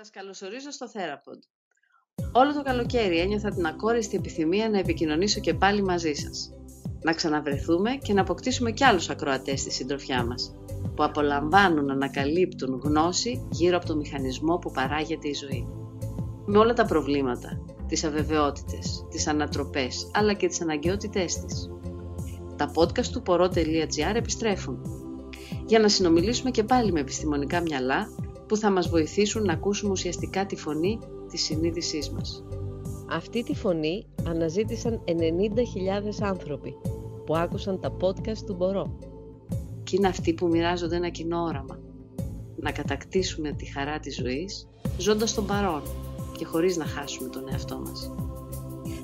Σας καλωσορίζω στο Therapod. Όλο το καλοκαίρι ένιωθα την ακόριστη επιθυμία να επικοινωνήσω και πάλι μαζί σας. Να ξαναβρεθούμε και να αποκτήσουμε κι άλλους ακροατές στη συντροφιά μας, που απολαμβάνουν να ανακαλύπτουν γνώση γύρω από το μηχανισμό που παράγεται η ζωή. Με όλα τα προβλήματα, τις αβεβαιότητες, τις ανατροπές, αλλά και τις αναγκαιότητές της. Τα podcast του poro.gr επιστρέφουν, για να συνομιλήσουμε και πάλι με επιστημονικά μυαλά που θα μας βοηθήσουν να ακούσουμε ουσιαστικά τη φωνή της συνείδησής μας. Αυτή τη φωνή αναζήτησαν 90.000 άνθρωποι που άκουσαν τα podcast του Μπορώ. Και είναι αυτοί που μοιράζονται ένα κοινό όραμα. Να κατακτήσουμε τη χαρά της ζωής, ζώντας τον παρόν και χωρίς να χάσουμε τον εαυτό μας.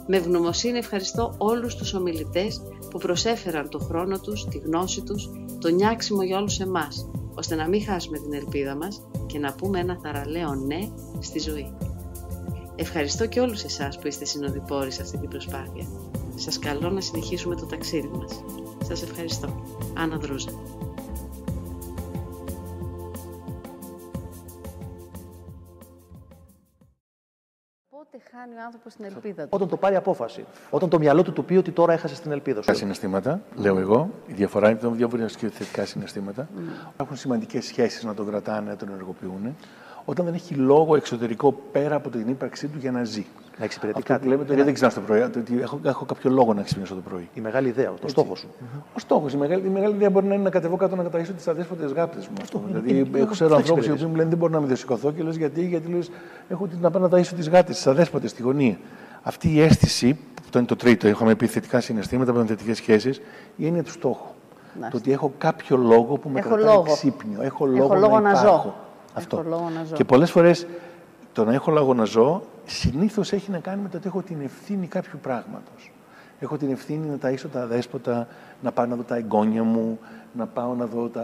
Με ευγνωμοσύνη ευχαριστώ όλους τους ομιλητές που προσέφεραν το χρόνο τους, τη γνώση τους, το νιάξιμο για όλους εμάς, ώστε να μην χάσουμε την ελπίδα μας και να πούμε ένα θαραλέο ναι στη ζωή. Ευχαριστώ και όλους εσάς που είστε συνοδοιπόροι σε αυτή την προσπάθεια. Σας καλώ να συνεχίσουμε το ταξίδι μας. Σας ευχαριστώ. Άννα Δρούζα. Πότε χάνει ο άνθρωπος την ελπίδα του; Όταν το πάρει απόφαση. Όταν το μυαλό του του πει ότι τώρα έχασε την ελπίδα σου. συναισθήματα, λέω εγώ. Η διαφορά είναι ότι δεν μπορεί να θετικά συναισθήματα. Mm. Έχουν σημαντικές σχέσεις να τον κρατάνε, να τον ενεργοποιούν. Όταν δεν έχει λόγο εξωτερικό πέρα από την ύπαρξή του για να ζει. Να εξυπηρετεί Αυτό κάτι. που λέμε, το δεν ξυπνάς το πρωί. Ότι έχω, έχω κάποιο λόγο να ξυπνήσω το πρωί. Η μεγάλη ιδέα, το στόχος σου. Ο στόχος, η μεγάλη, η μεγάλη ιδέα μπορεί να είναι να κατεβώ κάτω να καταργήσω τις αδέσποτε γάπτε μου. Αυτό δηλαδή, είναι- είναι- έχω ξέρω αυτό ανθρώπους οι εξυπηρετείς. οποίοι μου λένε δεν μπορώ να μην σηκωθώ και λες γιατί, γιατί λες, έχω την- να πάω να ταΐσω τις γάτες, τις αδέσποτες στη γωνία. Αυτή η αίσθηση, που είναι το τρίτο, είχαμε πει θετικά συναισθήματα, θετικές σχέσεις, είναι του στόχου. Να Το ότι έχω κάποιο λόγο που με Έχω κρατάει λόγο. ξύπνιο. Έχω Έχω λόγο, λόγο να ζω. Υπάρχω. Αυτό. Έχω λόγο να ζω. Και πολλές φορές το να έχω λόγο να ζω συνήθως έχει να κάνει με το ότι έχω την ευθύνη κάποιου πράγματος. Έχω την ευθύνη να ταΐσω τα αδέσποτα, να πάω να δω τα εγγόνια μου, να πάω να δω τα,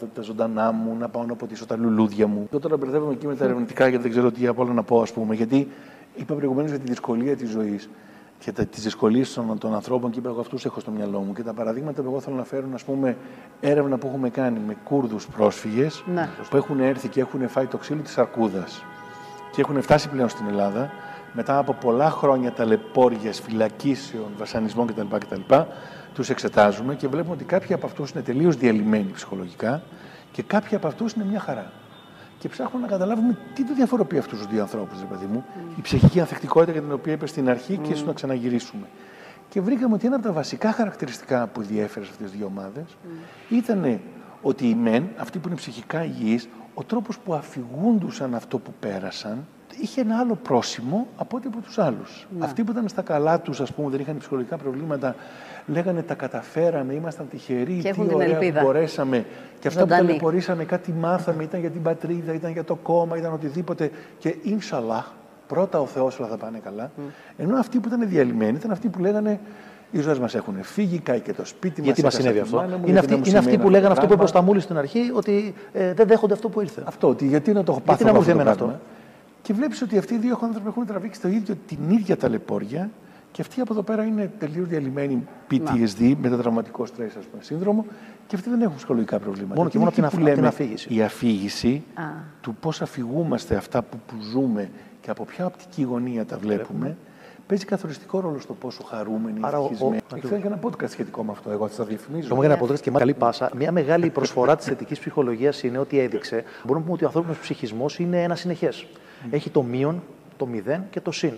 τα, τα ζωντανά μου, να πάω να ποτίσω τα λουλούδια μου. Εγώ τώρα μπερδεύομαι εκεί με τα ερευνητικά γιατί δεν ξέρω τι απ' όλα να πω, ας πούμε. Γιατί είπα προηγουμένως για τη δυσκολία της ζωής και τις δυσκολίες των, των ανθρώπων και είπα εγώ αυτούς έχω στο μυαλό μου. Και τα παραδείγματα που εγώ θέλω να φέρω, ας πούμε, έρευνα που έχουμε κάνει με Κούρδους πρόσφυγες Ναι. που έχουν έρθει και έχουν φάει το ξύλο της αρκούδας και έχουν φτάσει πλέον στην Ελλάδα μετά από πολλά χρόνια ταλαιπώρια, φυλακίσεων, βασανισμών κτλ. κτλ τους εξετάζουμε και βλέπουμε ότι κάποιοι από αυτούς είναι τελείως διαλυμένοι ψυχολογικά και κάποιοι από αυτούς είναι μια χαρά. Και ψάχνουμε να καταλάβουμε τι του διαφοροποιεί αυτούς τους δύο ανθρώπους, ρε παιδί μου. Η ψυχική ανθεκτικότητα για την οποία είπες στην αρχή και ίσω να ξαναγυρίσουμε. Και βρήκαμε ότι ένα από τα βασικά χαρακτηριστικά που διέφερες σε αυτές τις δύο ομάδες ήταν ότι οι μεν, αυτοί που είναι ψυχικά υγιείς, ο τρόπος που αφηγούντουσαν αυτό που πέρασαν είχε ένα άλλο πρόσημο από ό,τι από τους άλλους. Αυτοί που ήταν στα καλά τους, ας πούμε, δεν είχαν ψυχολογικά προβλήματα, λέγανε τα καταφέραμε, ήμασταν τυχεροί, Και έχουν τι την ωραία ελπίδα. που μπορέσαμε. Και αυτά Ζωντανή. που ταλαιπωρήσαμε, κάτι μάθαμε, ήταν για την πατρίδα, ήταν για το κόμμα, ήταν οτιδήποτε. Και ίνσαλαχ, πρώτα ο Θεός όλα θα πάνε καλά. Ενώ αυτοί που ήταν διαλυμένοι ήταν αυτοί που λέγανε οι ζωές μας έχουν φύγει, κάει και το σπίτι Γιατί μας μας. συνέβη αυτό; Είναι αυτοί, είναι αυτοί που λέγανε αυτό που είπε ο Σταμούλης στην αρχή, ότι ε, δεν δέχονται αυτό που ήρθε. Αυτό, ότι γιατί να το έχω πάθει να μου εγώ έρθει το εμένα πράγμα; αυτό. Και βλέπεις ότι αυτοί οι δύο άνθρωποι έχουν τραβήξει το ίδιο, την ίδια ταλαιπώρια και αυτοί από εδώ πέρα είναι τελείως διαλυμένοι PTSD, μετατραυματικό στρες, ας πούμε, σύνδρομο, και αυτοί δεν έχουν ψυχολογικά προβλήματα. Μόνο και μόνο είναι από την εκεί αφ- που από την λέμε αφήγηση. Η αφήγηση Α. του πώς αφηγούμαστε αυτά που, που ζούμε και από ποια οπτική γωνία τα βλέπουμε, παίζει καθοριστικό ρόλο στο πόσο χαρούμενοι, Άρα ο- ο- ευτυχισμένοι. ακριβώς. Έχει κάνει και ένα podcast σχετικό με αυτό. Εγώ θα τα διαφημίζω. Το μου έκανε αποτέλεσμα και μάλιστα καλή πάσα. Μια μεγάλη προσφορά της θετικής ψυχολογίας είναι ότι έδειξε. Μπορούμε να πούμε ότι ο ανθρώπινος ψυχισμός είναι ένα συνεχές. Έχει το μείον, το μηδέν και το συν.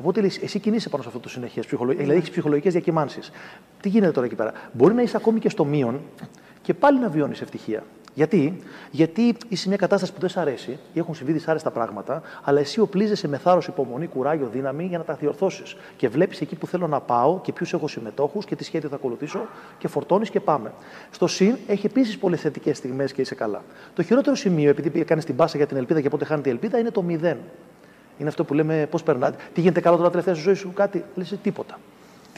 Οπότε λες, εσύ κινείσαι πάνω σε αυτό το συνεχές. Δηλαδή έχεις ψυχολογικές διακυμάνσεις. Τι γίνεται τώρα εκεί πέρα; Μπορεί να είσαι ακόμη και στο μείον και πάλι να βιώνεις ευτυχία. Γιατί; Γιατί είσαι σε μια κατάσταση που δεν σ' αρέσει ή έχουν συμβεί δυσάρεστα πράγματα, αλλά εσύ οπλίζεσαι με θάρρος, υπομονή, κουράγιο, δύναμη για να τα διορθώσεις. Και βλέπεις εκεί που θέλω να πάω και ποιους έχω συμμετόχους και τι σχέδιο θα ακολουθήσω και φορτώνεις και πάμε. Στο συν έχει επίσης πολλέ θετικές στιγμές και είσαι καλά. Το χειρότερο σημείο, επειδή κάνεις την πάσα για την ελπίδα και πότε χάνεται η ελπίδα, είναι το μηδέν. Είναι αυτό που λέμε πώς περνάτε. Τι γίνεται καλό τώρα τελευταία στη ζωή σου, κάτι, λες τίποτα.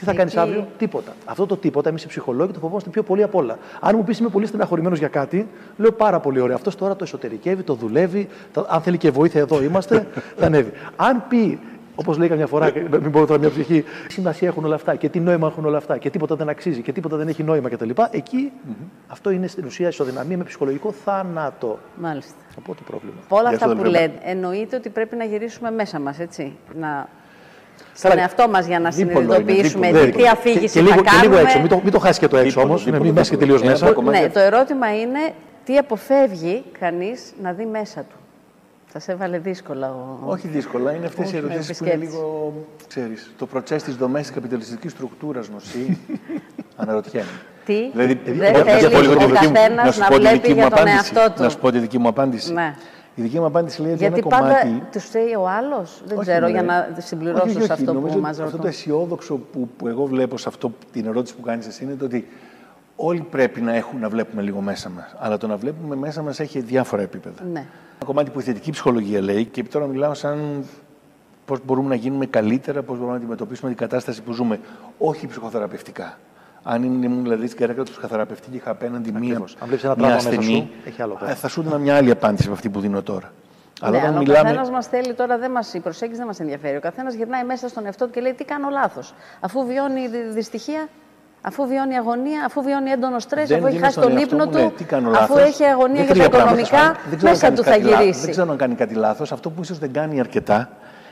Τι θα κάνεις Εκεί- αύριο, τίποτα. Αυτό το τίποτα, εμεί οι ψυχολόγοι το φοβόμαστε πιο πολύ απ' όλα. Αν μου πεις είμαι πολύ στεναχωρημένος για κάτι, λέω πάρα πολύ ωραία. Αυτός τώρα το εσωτερικεύει, το δουλεύει. το- αν θέλει και βοήθεια, εδώ είμαστε, θα ανέβει. Αν πει Όπως λέει καμιά φορά, μην πω τώρα μια ψυχή, τι σημασία έχουν όλα αυτά και τι νόημα έχουν όλα αυτά και τίποτα δεν αξίζει και τίποτα δεν έχει νόημα κτλ. Εκεί αυτό είναι στην ουσία ισοδυναμία με ψυχολογικό θάνατο. Μάλιστα. Από το πρόβλημα. Από όλα Γι' αυτό αυτά που δεν βλέπω. λέτε, εννοείται ότι πρέπει να γυρίσουμε μέσα μας, έτσι. Να... Στον εαυτό μας για να Δίπολο είναι, συνειδητοποιήσουμε δίπολο. τι, τι αφήγηση και, και, λίγο, θα και κάνουμε. λίγο έξω, μην το, μην το χάσεις και το έξω Δίπολο, όμως. δίπολο, Μην μέσα και δίπολο. τελείως Ένα μέσα. από κομμάτια. Ναι, το ερώτημα είναι τι αποφεύγει κανείς να δει μέσα του. Θα σε έβαλε δύσκολα ο. Όχι δύσκολα, είναι αυτές οι Όχι, ερωτήσεις με που είναι επισκέπτης. λίγο. Ξέρεις, το προτσέ της δομές της καπιταλιστικής στруκτούρα νοσεί. Αναρωτιέμαι. Τι, Δηλαδή, δεν για- για θέλεις πω λίγο τη ο δική μου- καθένας σου να πω τη βλέπει δική μου για τον απάντηση. εαυτό του. Να σου πω τη δική μου απάντηση. Ναι. Η δική μου απάντηση λέει ότι Γιατί ένα πάντα κομμάτι. τους φταίει ο άλλος. Δεν Όχι, ξέρω, μωρέ. για να Όχι, συμπληρώσω όχι, σε όχι. αυτό Νομίζω που ότι μα Αυτό το ρωτούν. αισιόδοξο που, που εγώ βλέπω σε αυτό την ερώτηση που κάνεις εσύ είναι το ότι όλοι πρέπει να έχουν να βλέπουμε λίγο μέσα μας. Αλλά το να βλέπουμε μέσα μας έχει διάφορα επίπεδα. Ναι. Ένα κομμάτι που η θετική ψυχολογία λέει, και τώρα μιλάω σαν πώς μπορούμε να γίνουμε καλύτερα, πώς μπορούμε να αντιμετωπίσουμε την κατάσταση που ζούμε, όχι ψυχοθεραπευτικά. Αν ήμουν δηλαδή στην καρέκλα τους ψυχοθεραπευτή και είχα απέναντι μίας, Ακριβώς. Αν βλέπεις ένα μία τραύμα μέσα ασθενή, σου, έχει άλλο θέμα. ε, θα σου έδινα μια άλλη απάντηση από αυτή που δίνω τώρα. ναι, όταν αλλά ο μιλάμε- καθένας μας θέλει τώρα, δεν μας, η προσέγγιση δεν μας ενδιαφέρει. Ο καθένας γυρνάει μέσα στον εαυτό του και λέει: Τι κάνω λάθος; Αφού βιώνει δυ- δυστυχία, αφού βιώνει αγωνία, αφού βιώνει έντονο στρες, Δεν αφού έχει δίνω χάσει στον τον εαυτό ύπνο μου, του, ναι, τι κάνω αφού λάθος; έχει αγωνία Δεν για τα τρία πράγματα. οικονομικά, Δεν ξέρω αν μέσα κάνει του θα κάτι λάθος. γυρίσει. Δεν ξέρω αν κάνει κάτι λάθος. Αυτό που ίσως δεν κάνει αρκετά,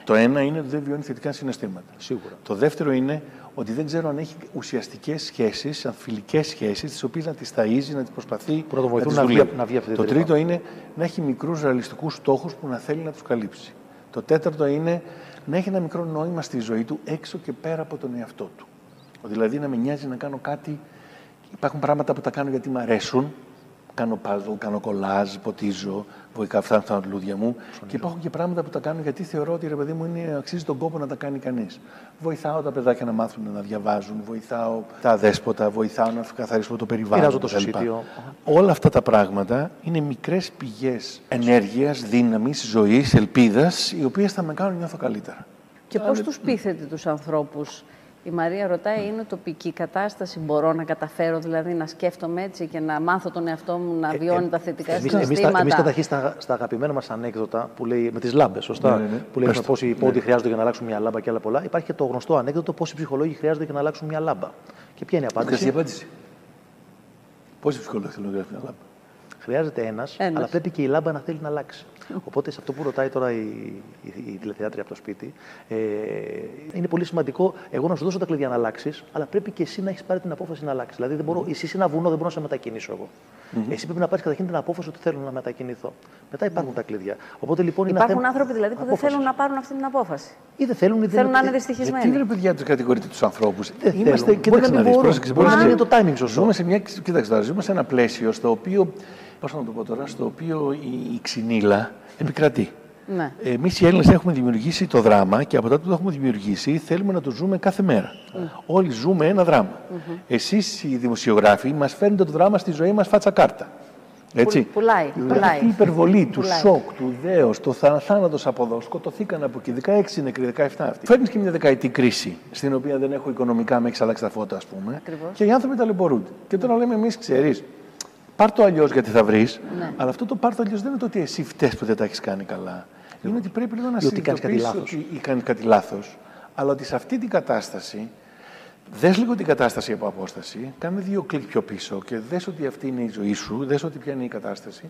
το ένα είναι ότι δεν βιώνει θετικά συναισθήματα. Σίγουρα. Το δεύτερο είναι ότι δεν ξέρω αν έχει ουσιαστικές σχέσεις, φιλικές σχέσεις, τις οποίες να τις ταΐζει, να τις προσπαθεί Που να τον βοηθούν τις να βγει- δουλεύει. να βγει αυτή τη Το τρύπα. τρίτο είναι να έχει μικρούς ρεαλιστικούς στόχους που να θέλει να τους καλύψει. Το τέταρτο είναι να έχει ένα μικρό νόημα στη ζωή του έξω και πέρα από τον εαυτό του. Δηλαδή να με νοιάζει να κάνω κάτι. Υπάρχουν πράγματα που τα κάνω γιατί μου αρέσουν. Κάνω puzzle, κάνω κολάζ, ποτίζω, βοηθάω αυτά τα λουλούδια μου. Και υπάρχουν και πράγματα που τα κάνω γιατί θεωρώ ότι ρε παιδί μου είναι, αξίζει τον κόπο να τα κάνει κανείς. Βοηθάω τα παιδάκια να μάθουν να διαβάζουν, βοηθάω τα αδέσποτα, βοηθάω να καθαρίσουμε το περιβάλλον. Μοιράζω το κτλ. σωσίτιο. Όλα αυτά τα πράγματα είναι μικρές πηγές ενέργειας, δύναμης, ζωής, ελπίδας, οι οποίες θα με κάνουν να νιώθω καλύτερα. Και πώς τους πείθετε τους ανθρώπους. Η Μαρία ρωτάει, είναι τοπική κατάσταση, μπορώ να καταφέρω δηλαδή να σκέφτομαι έτσι και να μάθω τον εαυτό μου να βιώνει τα θετικά Ε, Εμείς, εμείς, συναισθήματα. εμείς καταρχήν στα, στα αγαπημένα μας ανέκδοτα που λέει με τις λάμπες, σωστά, Ναι, ναι, ναι. που λέει Πες το. πόσοι πόντοι χρειάζονται για να αλλάξουν μια λάμπα και άλλα πολλά. Υπάρχει και το γνωστό ανέκδοτο πόσοι ψυχολόγοι χρειάζονται για να αλλάξουν μια λάμπα. Και ποια είναι η Αυτή η απάντηση. απάντηση; Πόσοι ψυχολόγοι θέλουν να γράφουν μια λάμπα; Χρειάζεται ένας, Ένας. αλλά πρέπει και η λάμπα να θέλει να αλλάξει. Οπότε σε αυτό που ρωτάει τώρα η, η, η τηλεθεάτρια από το σπίτι, ε, είναι πολύ σημαντικό εγώ να σου δώσω τα κλειδιά να αλλάξεις, αλλά πρέπει και εσύ να έχεις πάρει την απόφαση να αλλάξεις. Δηλαδή, δεν μπορώ, εσύ είσαι ένα βουνό, δεν μπορώ να σε μετακινήσω εγώ. Εσύ πρέπει να πάρεις καταρχήν την απόφαση ότι θέλω να μετακινηθώ. Μετά υπάρχουν τα κλειδιά. Οπότε λοιπόν είναι ένα Υπάρχουν θέμα άνθρωποι δηλαδή που δεν απόφασης. θέλουν να πάρουν αυτή την απόφαση. Ή δεν θέλουν, ή δεν Θέλουν να είναι ε, Γιατί δυστυχισμένοι. ρε παιδιά τους κατηγορείτε τους ανθρώπους; Δεν Είμαστε, θέλουν. κοίταξε Μπορεί να να μην δεις, μπορούν. πρόσεξε, Μπορεί μπορείς να να μην δεις. είναι το timing σωστό. Ζούμε σε, μια, κοίταξε, τώρα, ζούμε σε ένα πλαίσιο στο οποίο, πώς να το πω τώρα, στο οποίο η, η ξυνήλα επικρατεί. Ναι. Εμείς οι Έλληνες έχουμε δημιουργήσει το δράμα και από τότε που το έχουμε δημιουργήσει θέλουμε να το ζούμε κάθε μέρα. Όλοι ζούμε ένα δράμα. Εσείς οι δημοσιογράφοι μας φέρνετε το δράμα στη ζωή μας φάτσα κάρτα. Έτσι. Που- πουλάει, Δηλαδή, πουλάει. Αυτή η υπερβολή του Πουλάει. σοκ, του δέος, το θα- θάνατος από εδώ, σκοτωθήκαν από εκεί, 16 νεκροί, 17 αυτοί. Φέρνεις και μια δεκαετή κρίση, στην οποία δεν έχω οικονομικά, με έχεις αλλάξει τα φώτα, ας πούμε. Ακριβώς. Και οι άνθρωποι ταλαιπωρούνται. Και τώρα λέμε εμείς, ξέρεις, πάρ το αλλιώς γιατί θα βρεις. Ναι. Αλλά αυτό το πάρ το αλλιώς δεν είναι το ότι εσύ φταίει που δεν τα έχεις κάνει καλά. Είναι ότι πρέπει λίγο να Ή ότι κάνεις κάτι συνειδητοποιήσεις λάθος. ότι ή κάνεις κάτι λάθος. Αλλά ότι σε αυτή την κατάσταση, δες λίγο την κατάσταση από απόσταση, κάνε δύο κλικ πιο πίσω και δες ότι αυτή είναι η ζωή σου, δες ότι ποια είναι η κατάσταση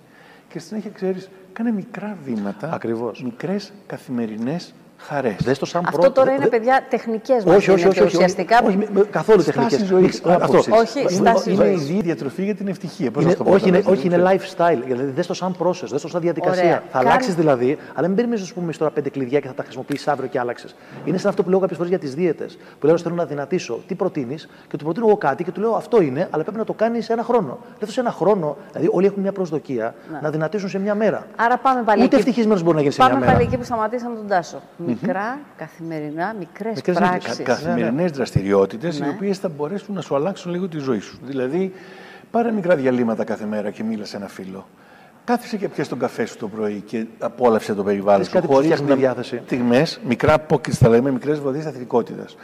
και στη συνέχεια ξέρεις, κάνε μικρά βήματα, Ακριβώς. μικρές καθημερινές χαρές. Δες το σαν Αυτό πρώτο- τώρα είναι, δε- παιδιά, τεχνικές μας. Όχι, όχι, όχι, όχι, Ουσιαστικά. όχι, όχι, καθόλου Στάση τεχνικές. ζωής, Αυτό. άποψης. Όχι, Είναι- στάση είναι ζωής. η διατροφή για την ευτυχία. Πώς Είναι, να το πω όχι, τώρα, είναι, δεν όχι, είναι ξέρω. lifestyle. Δηλαδή, δες το σαν process, δες το σαν διαδικασία. Ωραία. Θα Κάνε- αλλάξεις δηλαδή, αλλά μην περιμένεις να σου πούμε τώρα πέντε κλειδιά και θα τα χρησιμοποιήσει αύριο και άλλαξες. Είναι σαν αυτό που λέω κάποιες φορές για τις δίαιτες. Που λέω θέλω να δυνατήσω. Τι προτείνεις και του προτείνω εγώ κάτι και του λέω αυτό είναι, αλλά πρέπει να το κάνεις σε ένα χρόνο. Δεν σε ένα χρόνο. Δηλαδή, όλοι έχουν μια προσδοκία να δυνατήσουν σε μια μέρα. Άρα πάμε πάλι Ούτε εκεί. ευτυχισμένος μπορεί να γίνει σε Πάμε μια μέρα. πάλι εκεί που σταματήσαμε τον Τάσο. Μικρά, καθημερινά, μικρές Μικρές πράξεις. κα- καθημερινές δραστηριότητες Ναι. οι οποίες θα μπορέσουν να σου αλλάξουν λίγο τη ζωή σου. Δηλαδή, πάρε μικρά διαλύματα κάθε μέρα και μίλα σε ένα φίλο. Κάθισε και πιες τον καφέ σου το πρωί και απόλαυσε το περιβάλλον Θες σου. κάτι που σου φτιάχνει τη διάθεση. Στιγμές, μικρά pockets θα λέμε, μικρές βοήθειες αθλητικότητας.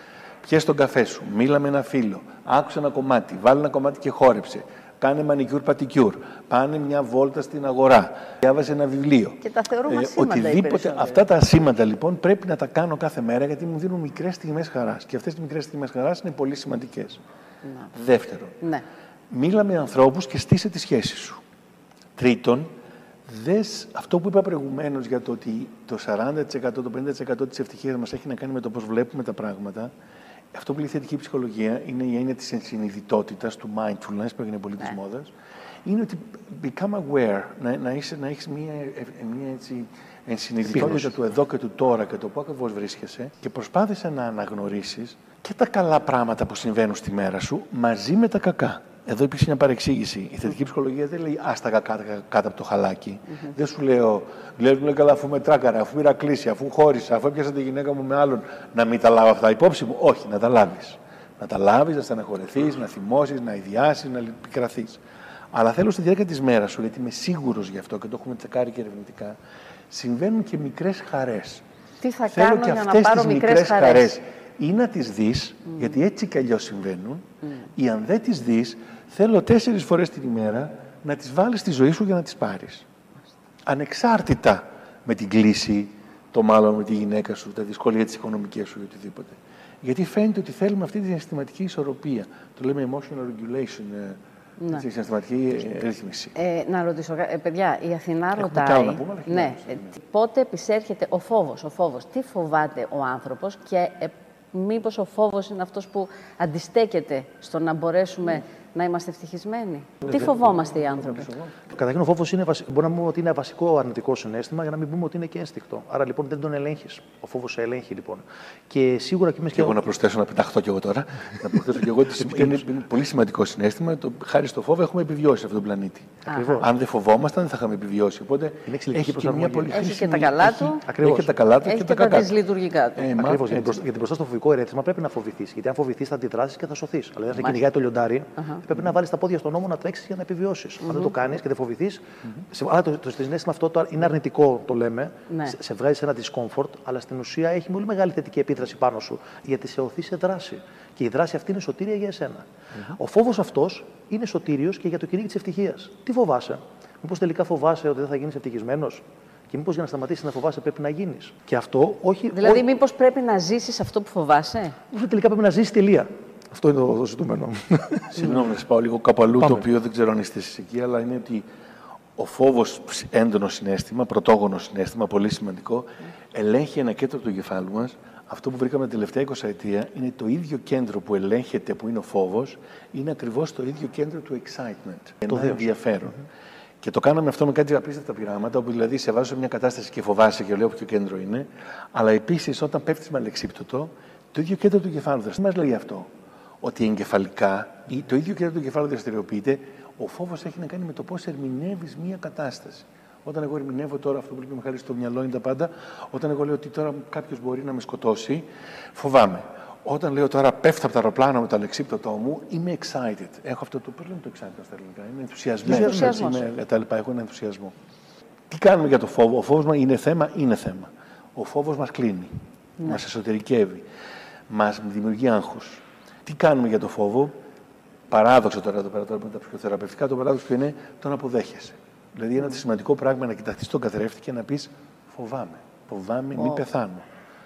Πιες τον καφέ σου, μίλα με ένα φίλο, άκουσε ένα κομμάτι, βάλε ένα κομμάτι και χόρεψε. Κάνε μανικιούρ πατικιούρ, πάνε μια βόλτα στην αγορά, διάβασε ένα βιβλίο. Και τα θεωρούμε ε, σήμαντα Οτιδήποτε, αυτά τα σήμαντα λοιπόν πρέπει να τα κάνω κάθε μέρα γιατί μου δίνουν μικρές στιγμές χαράς. Και αυτές οι μικρές στιγμές χαράς είναι πολύ σημαντικές. Δεύτερον, ναι. μίλα με ανθρώπους και στήσε τη σχέση σου. Τρίτον, δες αυτό που είπα προηγουμένως για το ότι το 40%, το 50% της ευτυχίας μας έχει να κάνει με το πώς βλέπουμε τα πράγματα. Αυτό που λέει η θετική ψυχολογία είναι η έννοια της ενσυνειδητότητα, του mindfulness, που έγινε πολύ της ναι. μόδας. Είναι ότι become aware, να, να, είσαι, να έχεις μια, μια έτσι, ενσυνειδητότητα του εδώ και του τώρα και το πού ακριβώς βρίσκεσαι και προσπάθησε να αναγνωρίσεις και τα καλά πράγματα που συμβαίνουν στη μέρα σου μαζί με τα κακά. Εδώ υπήρξε μια παρεξήγηση. Η θετική ψυχολογία δεν λέει άστα κακά κάτω από το χαλάκι. Mm-hmm. Δεν σου λέω, λέει, λέει καλά, αφού με τράκαρα, αφού πήρα κλίση, αφού χώρισα, αφού έπιασα τη γυναίκα μου με άλλον, να μην τα λάβω αυτά υπόψη μου. Όχι, να τα λάβεις. Να τα λάβεις, να στεναχωρεθεί, να θυμώσεις, να ιδιάσεις, να πικραθεί. Αλλά θέλω στη διάρκεια της μέρας σου, γιατί είμαι σίγουρος γι' αυτό και το έχουμε τσεκάρει και ερευνητικά, συμβαίνουν και μικρές χαρές. Τι θα θέλω κάνω για να πάρω μικρές χαρές. Ή να τις δεις, γιατί έτσι κι αλλιώς συμβαίνουν, mm. ή αν δεν τις δεις, θέλω τέσσερις φορές την ημέρα να τις βάλεις στη ζωή σου για να τις πάρεις. Ανεξάρτητα με την κλίση, το μάλλον με τη γυναίκα σου, τα δυσκολία της οικονομικής σου ή οτιδήποτε. Γιατί φαίνεται ότι θέλουμε αυτή τη συναισθηματική ισορροπία. Το λέμε emotional regulation, ε, ναι. τη συναισθηματική ε, ρύθμιση. Ε, να ρωτήσω, ε, παιδιά, η Αθηνά ρωτάει. Να πούμε, ναι, ε, πότε επισέρχεται ο φόβος, ο φόβος. Τι φοβάται ο άνθρωπος και ε, μήπως ο φόβος είναι αυτός που αντιστέκεται στο να μπορέσουμε να είμαστε ευτυχισμένοι. Τι φοβόμαστε οι άνθρωποι; Καταρχήν, ο φόβος είναι, μπορεί να πούμε ότι είναι βασικό αρνητικό συνέστημα, για να μην πούμε ότι είναι και ένστικτο. Άρα λοιπόν δεν τον ελέγχεις. Ο φόβος σε ελέγχει λοιπόν. Και σίγουρα και εμεί. Και εγώ να προσθέσω να πεταχτώ κι εγώ τώρα. να προσθέσω κι εγώ ότι είναι πολύ σημαντικό συνέστημα. Το, χάρη στο φόβο έχουμε επιβιώσει σε αυτόν τον πλανήτη. Ακριβώς. Αν δεν φοβόμασταν, δεν θα είχαμε επιβιώσει. Οπότε έχει και μια πολύ Έχει και τα καλά του. Έχει και τα καλά του και τα κακά του. λειτουργικά του. Ε, Ακριβώς. Γιατί μπροστά στο φοβικό ερέθισμα πρέπει να φοβηθείς. Γιατί αν φοβηθείς θα αντιδράσεις και θα σωθείς. Αλλά δεν θα κυνηγάει το λιοντάρι, πρέπει να βάλεις τα πόδια στον νόμο να τρέξεις για να επιβιώσεις. Mm-hmm. Αν δεν το κάνεις και δεν φοβηθείς. Mm-hmm. Αλλά το, το, συνέστημα αυτό το, είναι αρνητικό, το λέμε. Ναι. Σε, σε βγάζει ένα discomfort, αλλά στην ουσία έχει πολύ μεγάλη θετική επίδραση πάνω σου. Γιατί σε οθεί σε δράση. Και η δράση αυτή είναι σωτήρια για εσένα. Mm-hmm. Ο φόβος αυτός είναι σωτήριος και για το κυνήγι της ευτυχίας. Τι φοβάσαι; Μήπως τελικά φοβάσαι ότι δεν θα γίνεις ευτυχισμένος; Και μήπως για να σταματήσεις να φοβάσαι πρέπει να γίνεις; Και αυτό όχι. Δηλαδή, μήπως πρέπει να ζήσεις αυτό που φοβάσαι; Μήπω τελικά πρέπει να ζήσεις τελεία. Αυτό είναι το ζητούμενο. Συγγνώμη, να σα πάω λίγο κάπου αλλού, το οποίο δεν ξέρω αν είστε εκεί, αλλά είναι ότι ο φόβος, έντονο συνέστημα, πρωτόγονο συνέστημα, πολύ σημαντικό, ελέγχει ένα κέντρο του εγκεφάλου μας. Αυτό που βρήκαμε την τελευταία 20 ετία είναι το ίδιο κέντρο που ελέγχεται, που είναι ο φόβος, είναι ακριβώς το ίδιο κέντρο του excitement. Το ενδιαφέρον. Mm-hmm. Και το κάναμε αυτό με κάτι απίστευτα πειράματα, όπου δηλαδή σε βάζω σε μια κατάσταση και φοβάσαι και λέω ποιο κέντρο είναι, αλλά επίσης όταν πέφτεις με αλεξίπτωτο, το ίδιο κέντρο του εγκεφάλου δεν μας λέει αυτό ότι εγκεφαλικά ή το ίδιο και το εγκεφάλαιο δραστηριοποιείται, ο φόβος έχει να κάνει με το πώς ερμηνεύεις μία κατάσταση. Όταν εγώ ερμηνεύω τώρα αυτό που λέει Μιχάλης στο μυαλό είναι τα πάντα, όταν εγώ λέω ότι τώρα κάποιος μπορεί να με σκοτώσει, φοβάμαι. Όταν λέω τώρα πέφτω από το αεροπλάνο με το αλεξίπτωτό μου, είμαι excited. Έχω αυτό το. Πώς λέμε το excited στα ελληνικά. Είμαι ενθουσιασμένο. Είμαι, τα λοιπά. Έχω ένα ενθουσιασμό. Τι κάνουμε για το φόβο. Ο φόβος μας είναι θέμα, είναι θέμα. Ο φόβος μας κλείνει. Ναι. Μας εσωτερικεύει. Μας δημιουργεί άγχος. Τι κάνουμε για το φόβο; Παράδοξο τώρα εδώ πέρα, τώρα με τα ψυχοθεραπευτικά, το παράδοξο είναι το να αποδέχεσαι. Δηλαδή, ένα σημαντικό πράγμα να κοιταχθεί στον καθρέφτη και να πεις Φοβάμαι. Φοβάμαι, μην πεθάνω.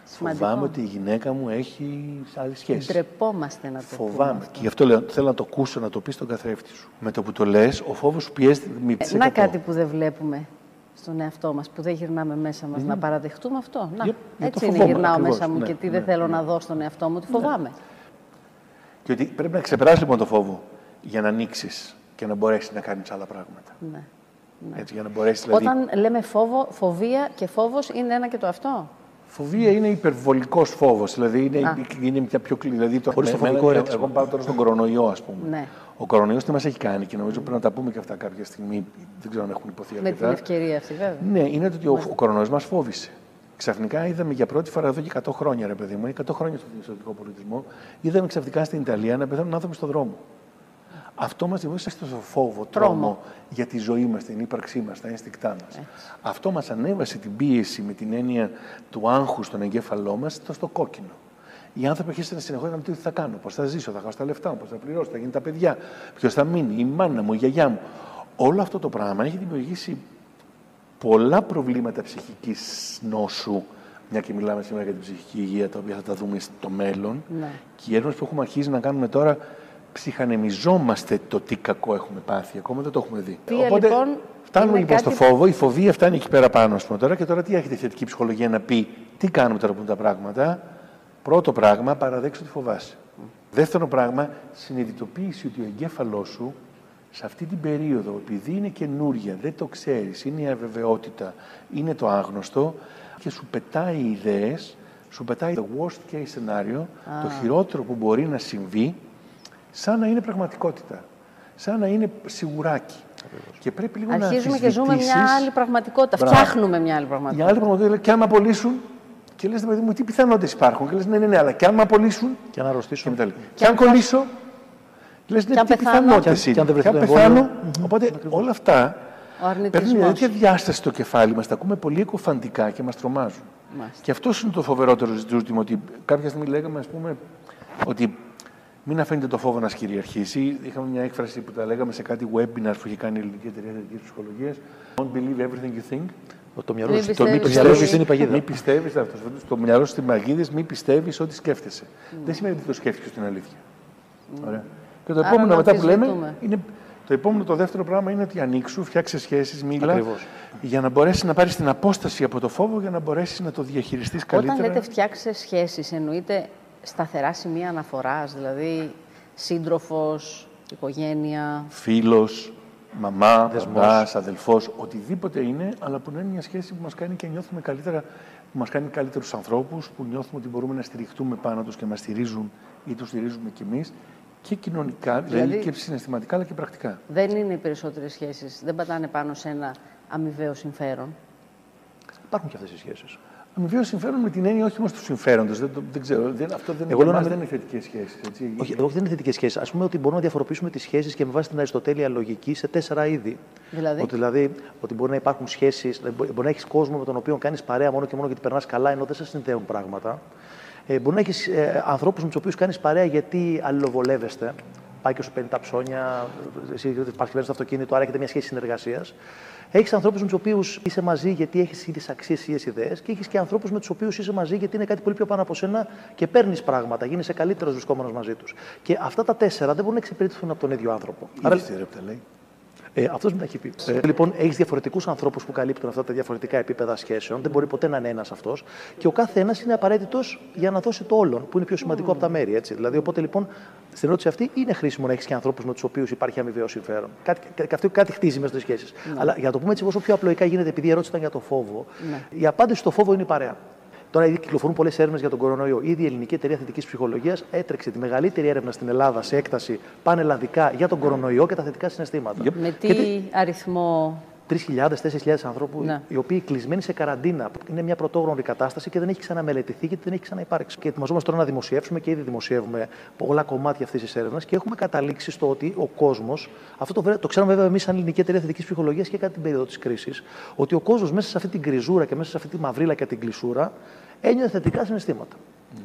Σημαντικό. Φοβάμαι ότι η γυναίκα μου έχει άλλη σχέση. Ντρεπόμαστε να το Φοβάμαι. Πούμε και γι' αυτό λέω, θέλω να το ακούσω, να το πεις στον καθρέφτη σου. Με το που το λες, ο φόβος σου πιέζει μη ε, Να κάτι που δεν βλέπουμε στον εαυτό μας, που δεν γυρνάμε μέσα μας, να παραδεχτούμε αυτό. Να, έτσι είναι, γυρνάω ακριβώς. μέσα μου ναι, και τι ναι, δεν θέλω ναι. να δω στον εαυτό μου, ότι φοβάμαι. Ναι. Και ότι πρέπει να ξεπεράσει λοιπόν το φόβο για να ανοίξεις και να μπορέσεις να κάνεις άλλα πράγματα. Ναι. ναι. Έτσι, για να μπορέσεις, δηλαδή... Όταν λέμε φόβο, φοβία και φόβος είναι ένα και το αυτό; Φοβία είναι υπερβολικός φόβος. Δηλαδή είναι, είναι μια πιο κλειδί. Δηλαδή το, Χωρίς το φοβικό εγώ, εγώ πάω τώρα στον κορονοϊό, ας πούμε. Ναι. Ο κορονοϊός τι μας έχει κάνει και νομίζω πρέπει να τα πούμε και αυτά κάποια στιγμή. Δεν ξέρω αν έχουν υποθεί Με την ευκαιρία αυτή, βέβαια. Ναι, είναι ότι ο, ο κορονοϊός μας φόβησε. Ξαφνικά είδαμε για πρώτη φορά εδώ και 100 χρόνια, ρε παιδί μου, 100 χρόνια στον ιδιωτικό πολιτισμό, είδαμε ξαφνικά στην Ιταλία να πεθαίνουν άνθρωποι στον δρόμο. Αυτό μας δημιούργησε στο φόβο, τρόμο, τρόμο για τη ζωή μας, την ύπαρξή μας, τα ένστικτά μας. Αυτό μας ανέβασε την πίεση με την έννοια του άγχους στον εγκέφαλό μας στο κόκκινο. Οι άνθρωποι αρχίσαν συνεχώ να μου τι θα κάνω, πώς θα ζήσω, θα χάσω τα λεφτά μου, πώς θα πληρώσω, θα γίνουν τα παιδιά, ποιος θα μείνει, η μάνα μου, η γιαγιά μου. Όλο αυτό το πράγμα έχει δημιουργήσει πολλά προβλήματα ψυχικής νόσου, μια και μιλάμε σήμερα για την ψυχική υγεία, τα οποία θα τα δούμε στο μέλλον. Ναι. Και η έρευνα που έχουμε αρχίσει να κάνουμε τώρα, ψυχανεμιζόμαστε το τι κακό έχουμε πάθει. Ακόμα δεν το έχουμε δει. Βία, λοιπόν, φτάνουμε είναι λοιπόν κάτι- στο φόβο. Η φοβία φτάνει εκεί πέρα πάνω, ας πούμε, τώρα. Και τώρα τι έρχεται η θετική ψυχολογία να πει, τι κάνουμε τώρα που είναι τα πράγματα; Πρώτο πράγμα, παραδέξου ότι φοβάσαι. Δεύτερο πράγμα, συνειδητοποίηση ότι ο εγκέφαλός σου σε αυτή την περίοδο, επειδή είναι καινούρια, δεν το ξέρεις, είναι η αβεβαιότητα, είναι το άγνωστο και σου πετάει ιδέες, σου πετάει το worst case scenario, το χειρότερο που μπορεί να συμβεί, σαν να είναι πραγματικότητα. Σαν να είναι σιγουράκι. Και πρέπει λίγο Αρχίζουμε να και ζούμε μια αμφισβητήσεις. άλλη πραγματικότητα. Μπράβο. Φτιάχνουμε μια άλλη Για πραγματικότητα. άλλη πραγματικότητα, λέει, και αν με απολύσουν, και λες, παιδί μου, τι πιθανότητες υπάρχουν. Και λες, ναι, ναι, ναι, αλλά και αν με απολύσουν, Και να αρρωστήσω. και μετά λέει, Και αν κολλήσω, λες, ναι, Και αν τι πεθάνω. πιθανότητες Και αν- είναι. και αν δεν βρεθεί Και αν το πεθάνω, εμβόλιο. οπότε όλα αυτά Ο αρνητισμός. παίρνουν μια τέτοια διάσταση στο κεφάλι μας, τα ακούμε πολύ εκοφαντικά και μας τρομάζουν. Μάλιστα. Και αυτός είναι το φοβερότερο ζήτημα, ότι κάποια στιγμή λέγαμε, ας πούμε, ότι μην αφήνετε το φόβο να σας κυριαρχήσει. Είχαμε μια έκφραση που τα λέγαμε σε κάτι webinars που είχε κάνει η Ελληνική Εταιρεία Θετικής Ψυχολογίας. Don't believe everything you think. Το μυαλό Μην σου πιστεύεις το ότι- μυαλό σου είναι η παγίδα. Μην πιστεύεις αυτό. Στο μυαλό σου παγίδε, μην πιστεύεις ό,τι σκέφτεσαι. Δεν σημαίνει ότι το σκέφτηκες στην αλήθεια. Ωραία. Και το Άρα επόμενο να μετά που λέμε αμφισβητούμε. είναι. Το επόμενο, το δεύτερο πράγμα είναι ότι ανοίξου, φτιάξε σχέσεις, μίλα. Ακριβώς. Για να μπορέσεις να πάρεις την απόσταση από το φόβο για να μπορέσεις να το διαχειριστείς καλύτερα. Όταν λέτε φτιάξε σχέσεις, εννοείται σταθερά σημεία αναφοράς, δηλαδή σύντροφος, οικογένεια. Φίλος, μαμά, Δεσμός. μπαμπάς, αδελφός, οτιδήποτε είναι, αλλά που να είναι μια σχέση που μας κάνει και νιώθουμε καλύτερα, που μας κάνει καλύτερους ανθρώπους, που νιώθουμε ότι μπορούμε να στηριχτούμε πάνω τους και μας στηρίζουν ή τους στηρίζουμε κι εμείς. Και κοινωνικά, δηλαδή, Δηλαδή- και συναισθηματικά αλλά και πρακτικά. Δεν είναι οι περισσότερες σχέσεις, δεν πατάνε πάνω σε ένα αμοιβαίο συμφέρον. Υπάρχουν και αυτές οι σχέσεις. Αμοιβαίο συμφέρον με την έννοια όχι όμως τους συμφέροντο. Δεν, το- δεν ξέρω. Δεν, αυτό δεν, Εγώ για λέω μας να δεν με- είναι θετικές σχέσεις. Έτσι. Όχι, εδώ δεν είναι θετικές σχέσεις. Α πούμε ότι μπορούμε να διαφοροποιήσουμε τις σχέσεις και με βάση την αριστοτέλεια λογική σε τέσσερα είδη. Δηλαδή; Ότι, δηλαδή, ότι μπορεί να υπάρχουν σχέσεις, μπορεί να έχεις κόσμο με τον οποίο κάνεις παρέα μόνο και μόνο γιατί περνάς καλά, ενώ δεν σε συνδέουν πράγματα. Ε, μπορεί να έχεις ε, ανθρώπους με τους οποίους κάνεις παρέα γιατί αλληλοβολεύεστε. Πάει και σου παίρνει τα ψώνια, εσύ παρκευαίνει στο αυτοκίνητο, άρα έχετε μια σχέση συνεργασίας. Έχεις ανθρώπους με τους οποίους είσαι μαζί γιατί έχεις ίδιε αξίες, ίδιες ιδέες. Και έχεις και ανθρώπους με τους οποίους είσαι μαζί γιατί είναι κάτι πολύ πιο πάνω από σένα και παίρνεις πράγματα, γίνεσαι καλύτερος βρισκόμενος μαζί τους. Και αυτά τα τέσσερα δεν μπορούν να εξυπηρετηθούν από τον ίδιο άνθρωπο. Άρα, τι ρε, που τα λέει. Ε, Αυτός μου τα έχει πει. Ε, λοιπόν, έχεις διαφορετικούς ανθρώπους που καλύπτουν αυτά τα διαφορετικά επίπεδα σχέσεων. Δεν μπορεί ποτέ να είναι ένας αυτός. Και ο κάθε ένας είναι απαραίτητος για να δώσει το όλον, που είναι πιο σημαντικό από τα μέρη. Έτσι. Δηλαδή, οπότε λοιπόν, στην ερώτηση αυτή είναι χρήσιμο να έχεις και ανθρώπους με τους οποίους υπάρχει αμοιβαίο συμφέρον. Κάτι, και αυτό κάτι χτίζει μέσα στις σχέσεις. Αλλά για να το πούμε έτσι, όσο πιο απλοϊκά γίνεται, επειδή η ερώτηση ήταν για το φόβο, η απάντηση στο φόβο είναι η παρέα. Τώρα ήδη κυκλοφορούν πολλές έρευνες για τον κορονοϊό. Ήδη η Ελληνική Εταιρεία Θετικής Ψυχολογίας έτρεξε τη μεγαλύτερη έρευνα στην Ελλάδα σε έκταση πανελλαδικά για τον κορονοϊό και τα θετικά συναισθήματα. Με Και τι αριθμό 3.000-4.000 ανθρώπου, Ναι. οι οποίοι κλεισμένοι σε καραντίνα. Είναι μια πρωτόγνωρη κατάσταση και δεν έχει ξαναμελετηθεί γιατί δεν έχει ξαναυπάρξει. Και ετοιμαζόμαστε τώρα να δημοσιεύσουμε και ήδη δημοσιεύουμε πολλά κομμάτια αυτής της έρευνας και έχουμε καταλήξει στο ότι ο κόσμος, αυτό το, βρε- το ξέρουμε βέβαια εμείς σαν ελληνική εταιρεία θετικής ψυχολογίας και κατά την περίοδο της κρίσης, ότι ο κόσμος μέσα σε αυτή την κριζούρα και μέσα σε αυτή τη μαυρίλα και την κλεισούρα ένιωθε θετικά συναισθήματα.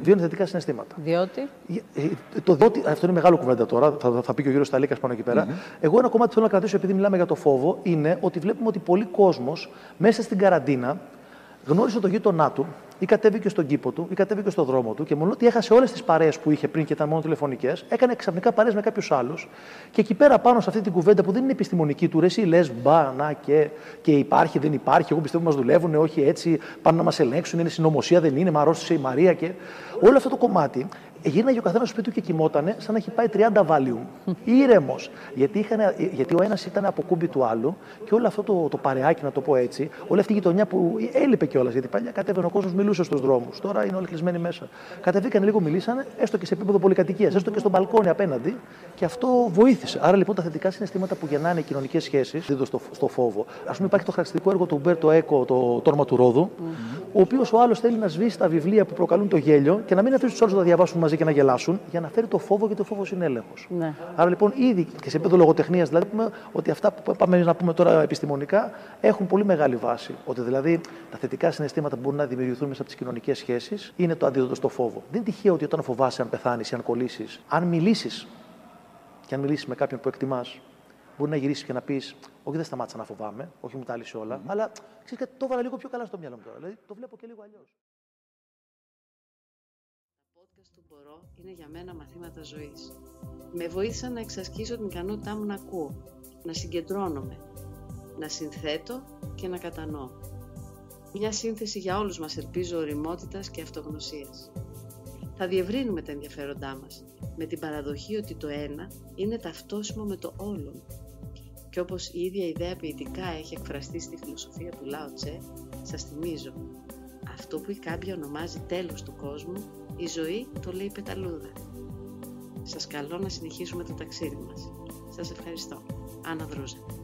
Βιώνει θετικά συναισθήματα. διότι; Ε, Το διότι, αυτό είναι μεγάλο κουβέντα τώρα, θα, θα πει και ο κύριο Σταλίκα πάνω εκεί πέρα. Εγώ ένα κομμάτι που θέλω να κρατήσω, επειδή μιλάμε για το φόβο, είναι ότι βλέπουμε ότι πολλοί κόσμος μέσα στην καραντίνα γνώρισε τον γείτονά του ή κατέβηκε στον κήπο του ή κατέβηκε στον δρόμο του και μόνο ότι έχασε όλες τις παρέες που είχε πριν και ήταν μόνο τηλεφωνικές, έκανε ξαφνικά παρέες με κάποιους άλλους. Και εκεί πέρα πάνω σε αυτή την κουβέντα που δεν είναι επιστημονική του, ρε, εσύ λες, μπα, να και, και υπάρχει, δεν υπάρχει. Εγώ πιστεύω μας δουλεύουν, όχι έτσι, πάνε να μας ελέγξουν, είναι συνωμοσία, δεν είναι, μα αρρώστησε η Μαρία και. Όλο αυτό το κομμάτι γύρναγε ο καθένας στο σπίτι του και κοιμότανε σαν να έχει πάει 30 Valium. Ήρεμος. Γιατί, είχαν- γιατί ο ένας ήταν από κούμπι του άλλου και όλο αυτό το, το παρεάκι, να το πω έτσι, όλη αυτή η γειτονιά που έλειπε κιόλας. Γιατί παλιά κατέβαινε ο κόσμος, μιλούσε στους δρόμους. Τώρα είναι όλοι κλεισμένοι μέσα. Κατεβήκαν λίγο, μιλήσανε, έστω και σε επίπεδο πολυκατοικίας, έστω και στον μπαλκόνι απέναντι και αυτό βοήθησε. Άρα λοιπόν τα θετικά συναισθήματα που γεννάνε οι κοινωνικές σχέσεις δίδονται στο, στο φόβο. Α πούμε, υπάρχει το χαρακτηριστικό έργο του Μπέρτο Έκο, το τόρμα του ρόδου, ο οποίος ο άλλος θέλει να σβήσει τα βιβλία που προκαλούν το γέλιο και να μην αφήσει τους άλλους να τα διαβάσουν μαζί και να γελάσουν, για να φέρει το φόβο γιατί ο φόβο είναι έλεγχο. Ναι. Άρα λοιπόν ήδη και σε επίπεδο λογοτεχνίας, δηλαδή πούμε ότι αυτά που πάμε να πούμε τώρα επιστημονικά έχουν πολύ μεγάλη βάση. Ότι δηλαδή τα θετικά συναισθήματα που μπορούν να δημιουργηθούν μέσα από τις κοινωνικές σχέσεις είναι το αντίδοτο στο φόβο. Δεν είναι τυχαίο ότι όταν φοβάσαι αν πεθάνεις ή αν κολλήσεις, αν μιλήσεις και αν μιλήσεις με κάποιον που εκτιμάς, μπορεί να γυρίσεις και να πεις: Όχι, δεν σταμάτησα να φοβάμαι, όχι μου τα λύσει όλα, mm-hmm. αλλά ξέρεις κάτι, το έβαλα λίγο πιο καλά στο μυαλό μου τώρα. Δηλαδή το βλέπω και λίγο αλλιώς. Τα podcast του Μπορώ είναι για μένα μαθήματα ζωής. Με βοήθησαν να εξασκήσω την ικανότητά μου να ακούω, να συγκεντρώνομαι, να συνθέτω και να κατανοώ. Μια σύνθεση για όλους μας ελπίζω οριμότητας και αυτογνωσίας. Θα διευρύνουμε τα ενδιαφέροντά μας, με την παραδοχή ότι το ένα είναι ταυτόσιμο με το όλον. Και όπως η ίδια ιδέα ποιητικά έχει εκφραστεί στη φιλοσοφία του Λάο Τσε, σας θυμίζω, αυτό που η κάμπια ονομάζει τέλος του κόσμου, η ζωή το λέει πεταλούδα. Σας καλώ να συνεχίσουμε το ταξίδι μας. Σας ευχαριστώ. Άννα Δρούζα.